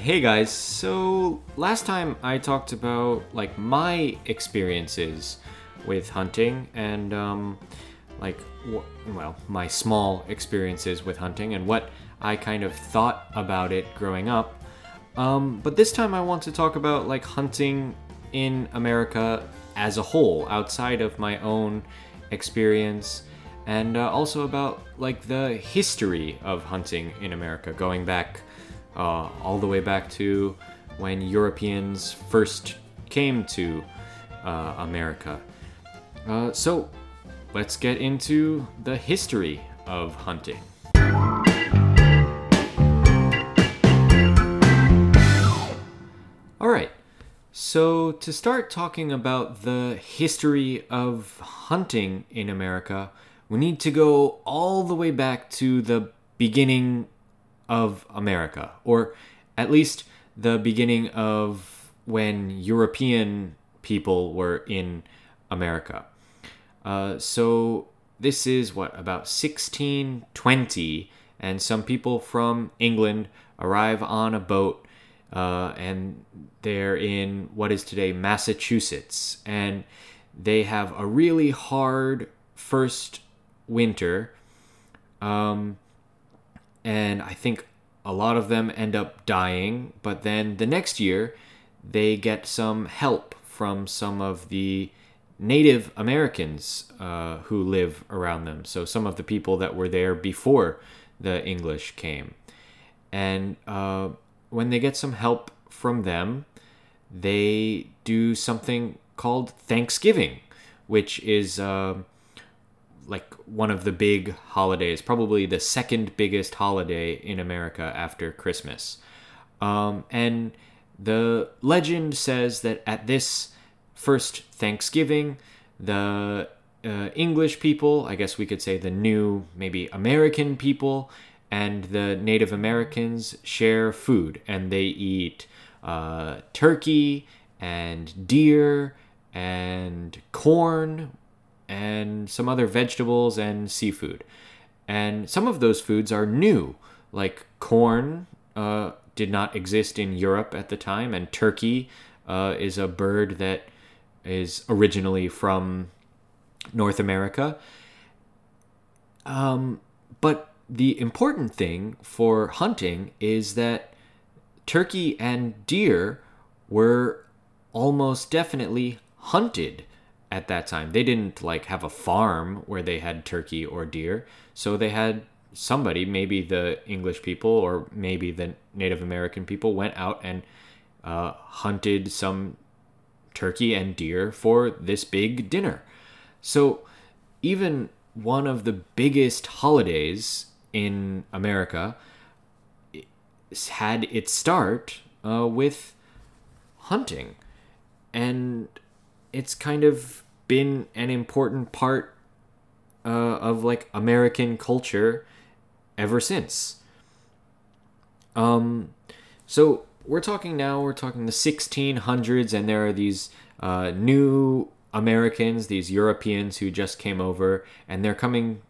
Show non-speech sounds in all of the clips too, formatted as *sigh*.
hey guys. So last time I talked about like my experiences with hunting and um, like wh- well my small experiences with hunting and what I kind of thought about it growing up. Um, but this time I want to talk about like hunting in America as a whole, outside of my own experience, and uh, also about like the history of hunting in America, going back uh, all the way back to when Europeans first came to uh, America. Uh, so let's get into the history of hunting. All right. So, to start talking about the history of hunting in America, we need to go all the way back to the beginning of America, or at least the beginning of when European people were in America. Uh, so this is what about 1620, and some people from England arrive on a boat, uh, and they're in what is today Massachusetts, and they have a really hard first winter. Um, and I think a lot of them end up dying. But then the next year, they get some help from some of the Native Americans uh, who live around them. So some of the people that were there before the English came. And uh, when they get some help from them, they do something called Thanksgiving, which is uh, like one of the big holidays, probably the second biggest holiday in America after Christmas. Um, and the legend says that at this first Thanksgiving, the uh, English people, I guess we could say the new, maybe American people, and the Native Americans share food and they eat uh, turkey and deer and corn and some other vegetables and seafood. And some of those foods are new, like corn uh, did not exist in Europe at the time, and turkey uh, is a bird that is originally from North America. Um, but the important thing for hunting is that turkey and deer were almost definitely hunted at that time. They didn't like have a farm where they had turkey or deer, so they had somebody, maybe the English people or maybe the Native American people, went out and uh, hunted some turkey and deer for this big dinner. So even one of the biggest holidays in America had its start uh, with hunting. And it's kind of been an important part uh, of like American culture ever since. Um, so we're talking now. We're talking the 1600s, and there are these uh, new Americans, these Europeans who just came over, and they're coming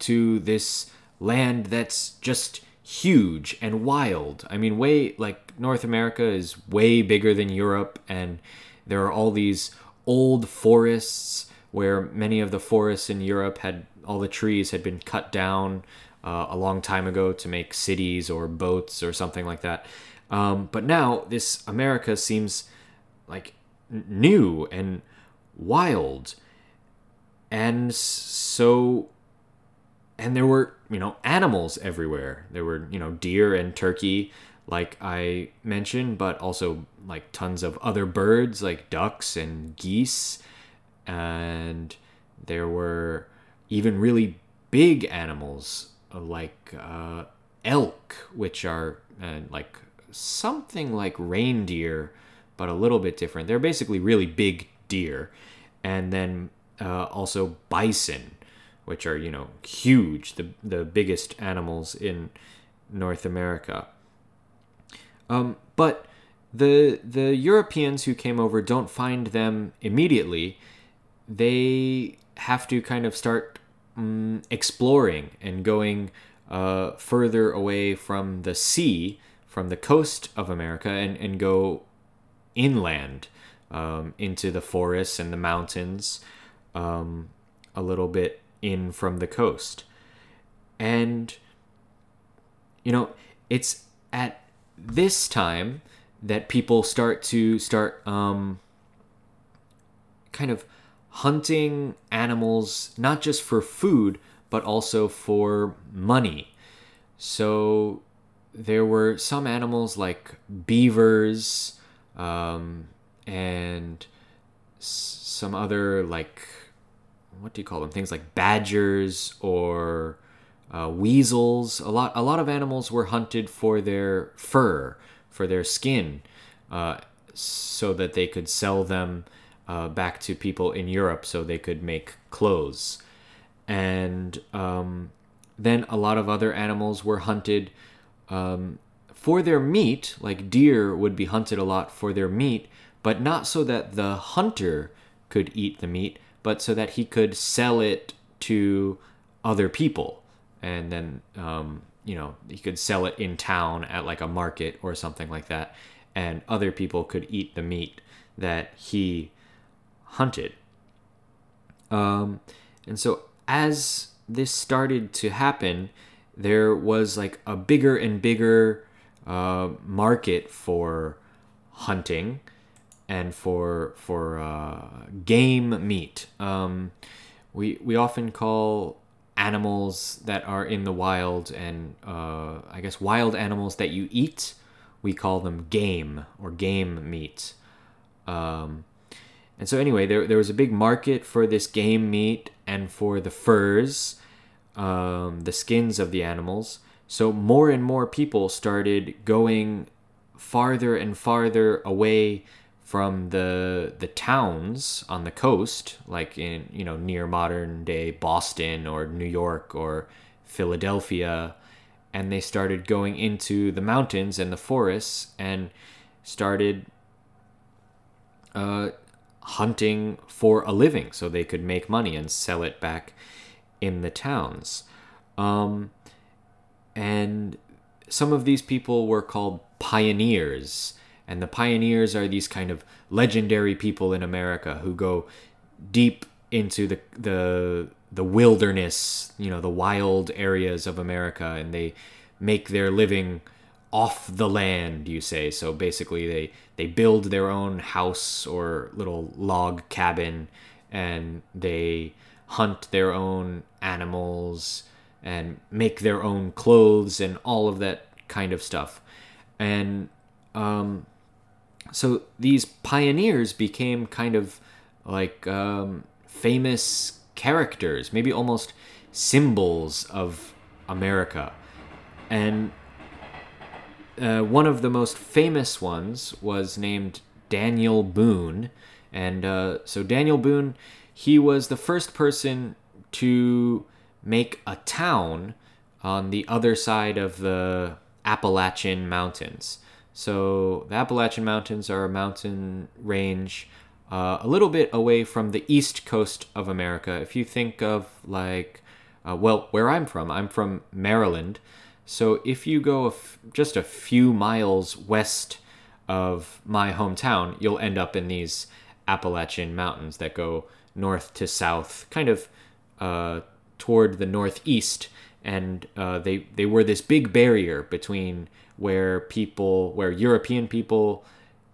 to this land that's just huge and wild. I mean, way like North America is way bigger than Europe, and there are all these old forests where many of the forests in Europe had all the trees had been cut down uh, a long time ago to make cities or boats or something like that. Um, but now this America seems like new and wild. And so, and there were, you know, animals everywhere. There were, you know, deer and turkey like I mentioned, but also like tons of other birds like ducks and geese. And there were even really big animals like uh, elk, which are uh, like something like reindeer, but a little bit different. They're basically really big deer. And then uh, also bison, which are, you know, huge, the, the biggest animals in North America. Um, but the the Europeans who came over don't find them immediately. They have to kind of start um, exploring and going uh, further away from the sea from the coast of America and, and go inland um, into the forests and the mountains, um, a little bit in from the coast. And, you know, it's at this time that people start to start um, kind of hunting animals, not just for food, but also for money. So there were some animals like beavers um, and some other like what do you call them things like badgers or uh, weasels a lot a lot of animals were hunted for their fur for their skin uh, so that they could sell them uh, back to people in Europe so they could make clothes and um, then a lot of other animals were hunted um, for their meat, like deer would be hunted a lot for their meat, but not so that the hunter could eat the meat, but so that he could sell it to other people. And then, um, you know, he could sell it in town at like a market or something like that. And other people could eat the meat that he hunted. Um, and so as this started to happen, there was like a bigger and bigger uh, market for hunting and for for uh, game meat. Um, we we often call animals that are in the wild and uh, I guess wild animals that you eat. We call them game or game meat. Um, and so anyway, there there was a big market for this game meat and for the furs um, the skins of the animals. So more and more people started going farther and farther away from the the towns on the coast, like in you know near modern day Boston or New York or Philadelphia, and they started going into the mountains and the forests and started uh, hunting for a living so they could make money and sell it back in the towns. Um, and some of these people were called pioneers. And the pioneers are these kind of legendary people in America who go deep into the, the, the wilderness, you know, the wild areas of America, and they make their living off the land you say so basically they they build their own house or little log cabin and they hunt their own animals and make their own clothes and all of that kind of stuff. And um, so these pioneers became kind of like um, famous characters, maybe almost symbols of America. And uh, one of the most famous ones was named Daniel Boone. And uh, so Daniel Boone he was the first person to make a town on the other side of the Appalachian Mountains. So the Appalachian Mountains are a mountain range uh, a little bit away from the east coast of America. If you think of like, uh, well, where I'm from, I'm from Maryland. So if you go a f- just a few miles west of my hometown, you'll end up in these Appalachian Mountains that go north to south, kind of uh, toward the northeast, and uh, they they were this big barrier between where people, where European people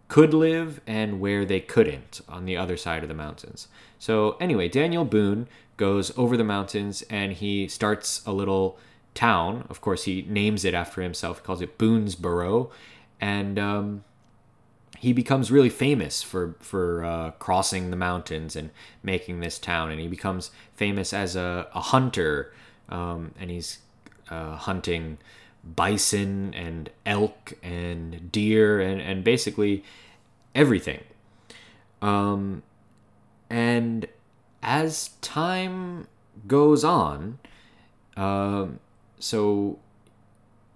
could live and where they couldn't on the other side of the mountains. So anyway, Daniel Boone goes over the mountains and he starts a little town. Of course, he names it after himself. He calls it Boonesboro, and um, he becomes really famous for for uh, crossing the mountains and making this town, and he becomes famous as a, a hunter, um, and he's uh, hunting bison and elk and deer and and basically everything. Um, and as time goes on, uh, so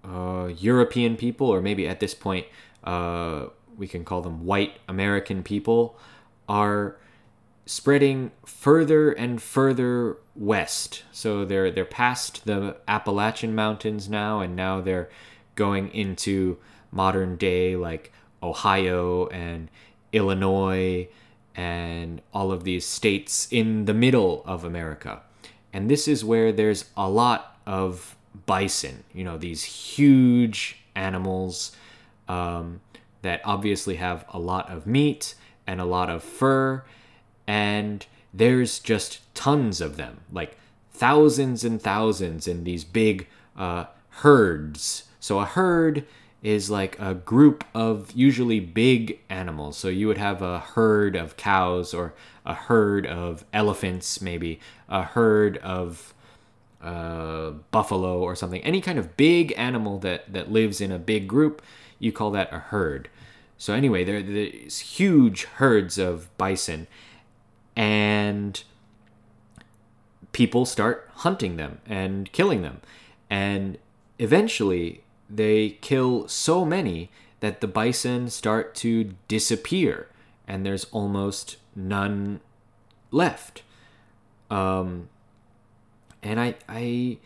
uh, European people, or maybe at this point, uh, we can call them white American people, are spreading further and further west. So they're they're past the Appalachian Mountains now, and now they're going into modern day like Ohio and Illinois and all of these states in the middle of America. And this is where there's a lot of bison, you know, these huge animals um, that obviously have a lot of meat and a lot of fur. And there's just tons of them, like thousands and thousands in these big uh, herds. So a herd is like a group of usually big animals. So you would have a herd of cows or a herd of elephants, maybe a herd of uh, buffalo or something. Any kind of big animal that, that lives in a big group, you call that a herd. So anyway, there there's huge herds of bison, and people start hunting them and killing them, and eventually they kill so many that the bison start to disappear and there's almost none left. Um, and I I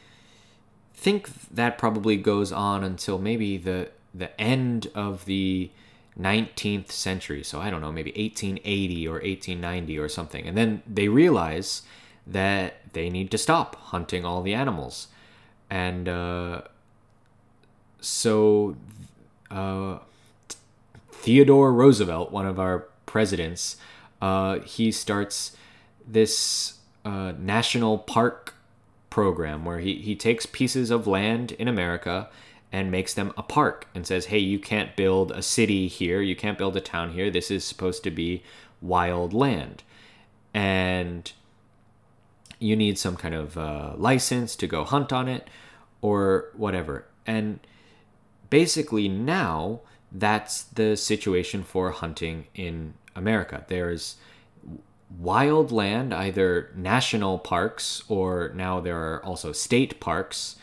think that probably goes on until maybe the the end of the 19th century. So I don't know, maybe 1880 or 1890 or something. And then they realize that they need to stop hunting all the animals. And uh, so uh, Theodore Roosevelt, one of our presidents, uh, he starts this uh, national park program where he, he takes pieces of land in America and makes them a park and says, hey, you can't build a city here, you can't build a town here, this is supposed to be wild land. And you need some kind of uh, license to go hunt on it or whatever. And basically now that's the situation for hunting in America. There's wild land, either national parks or now there are also state parks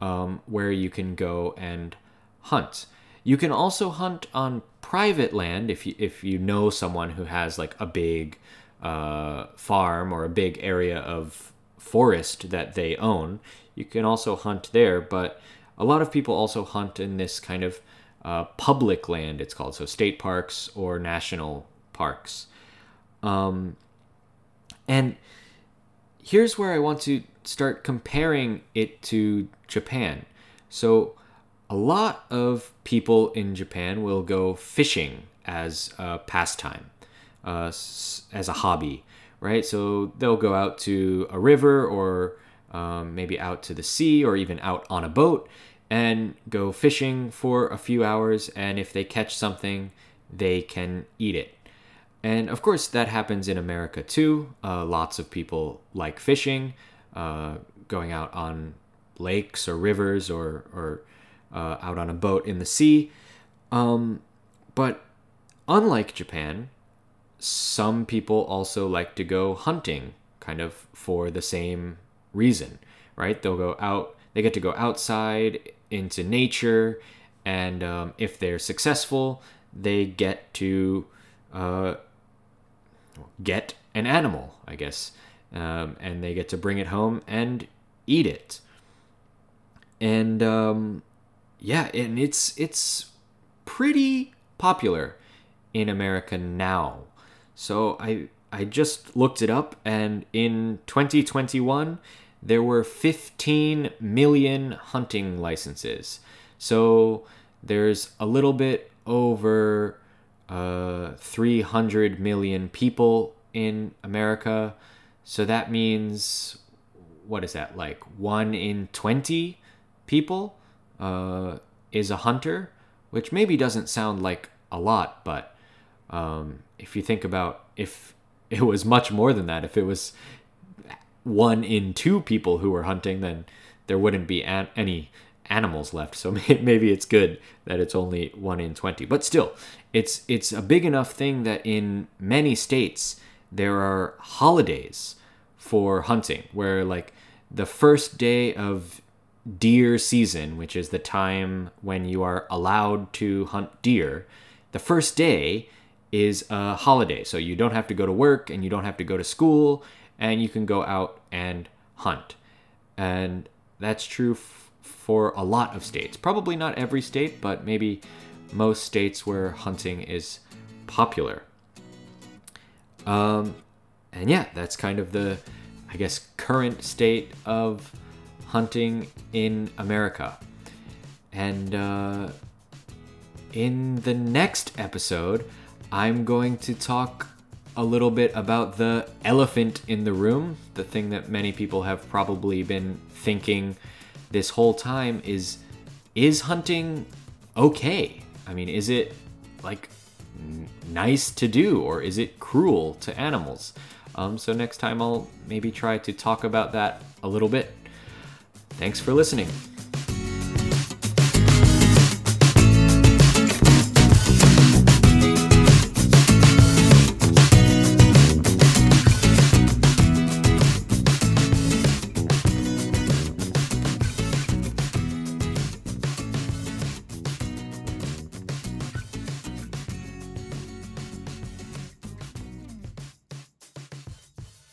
um, where you can go and hunt. You can also hunt on private land if you if you know someone who has like a big uh, farm or a big area of forest that they own. You can also hunt there, but a lot of people also hunt in this kind of uh, public land, it's called, so state parks or national parks. Um, and here's where I want to start comparing it to Japan. So, a lot of people in Japan will go fishing as a pastime, uh, as a hobby, right? So, they'll go out to a river or um, maybe out to the sea or even out on a boat and go fishing for a few hours. And if they catch something, they can eat it. And of course, that happens in America too. Uh, lots of people like fishing, uh, going out on lakes or rivers or, or uh, out on a boat in the sea. Um, but unlike Japan, some people also like to go hunting kind of for the same reason, right? They'll go out, they get to go outside into nature, and um, if they're successful, they get to uh, get an animal, I guess, um, and they get to bring it home and eat it. And um, yeah, and it's it's pretty popular in America now. So I I just looked it up, and in 2021 there were 15 million hunting licenses. So there's a little bit over uh, 300 million people in America. So that means, what is that, like one in 20 people uh, is a hunter, which maybe doesn't sound like a lot, but um, if you think about if *laughs* it was much more than that, if it was one in two people who were hunting, then there wouldn't be an- any animals left. So *laughs* maybe it's good that it's only one in 20. But still, it's it's a big enough thing that in many states there are holidays for hunting where like the first day of deer season, which is the time when you are allowed to hunt deer, the first day is a holiday. So you don't have to go to work and you don't have to go to school and you can go out and hunt. And that's true f- for a lot of states. Probably not every state, but maybe most states where hunting is popular. Um, and yeah, that's kind of the, I guess, current state of hunting in America. And uh, in the next episode, I'm going to talk a little bit about the elephant in the room. The thing that many people have probably been thinking this whole time is is hunting okay? I mean, is it like nice to do or is it cruel to animals? Um, so next time I'll maybe try to talk about that a little bit. Thanks for listening.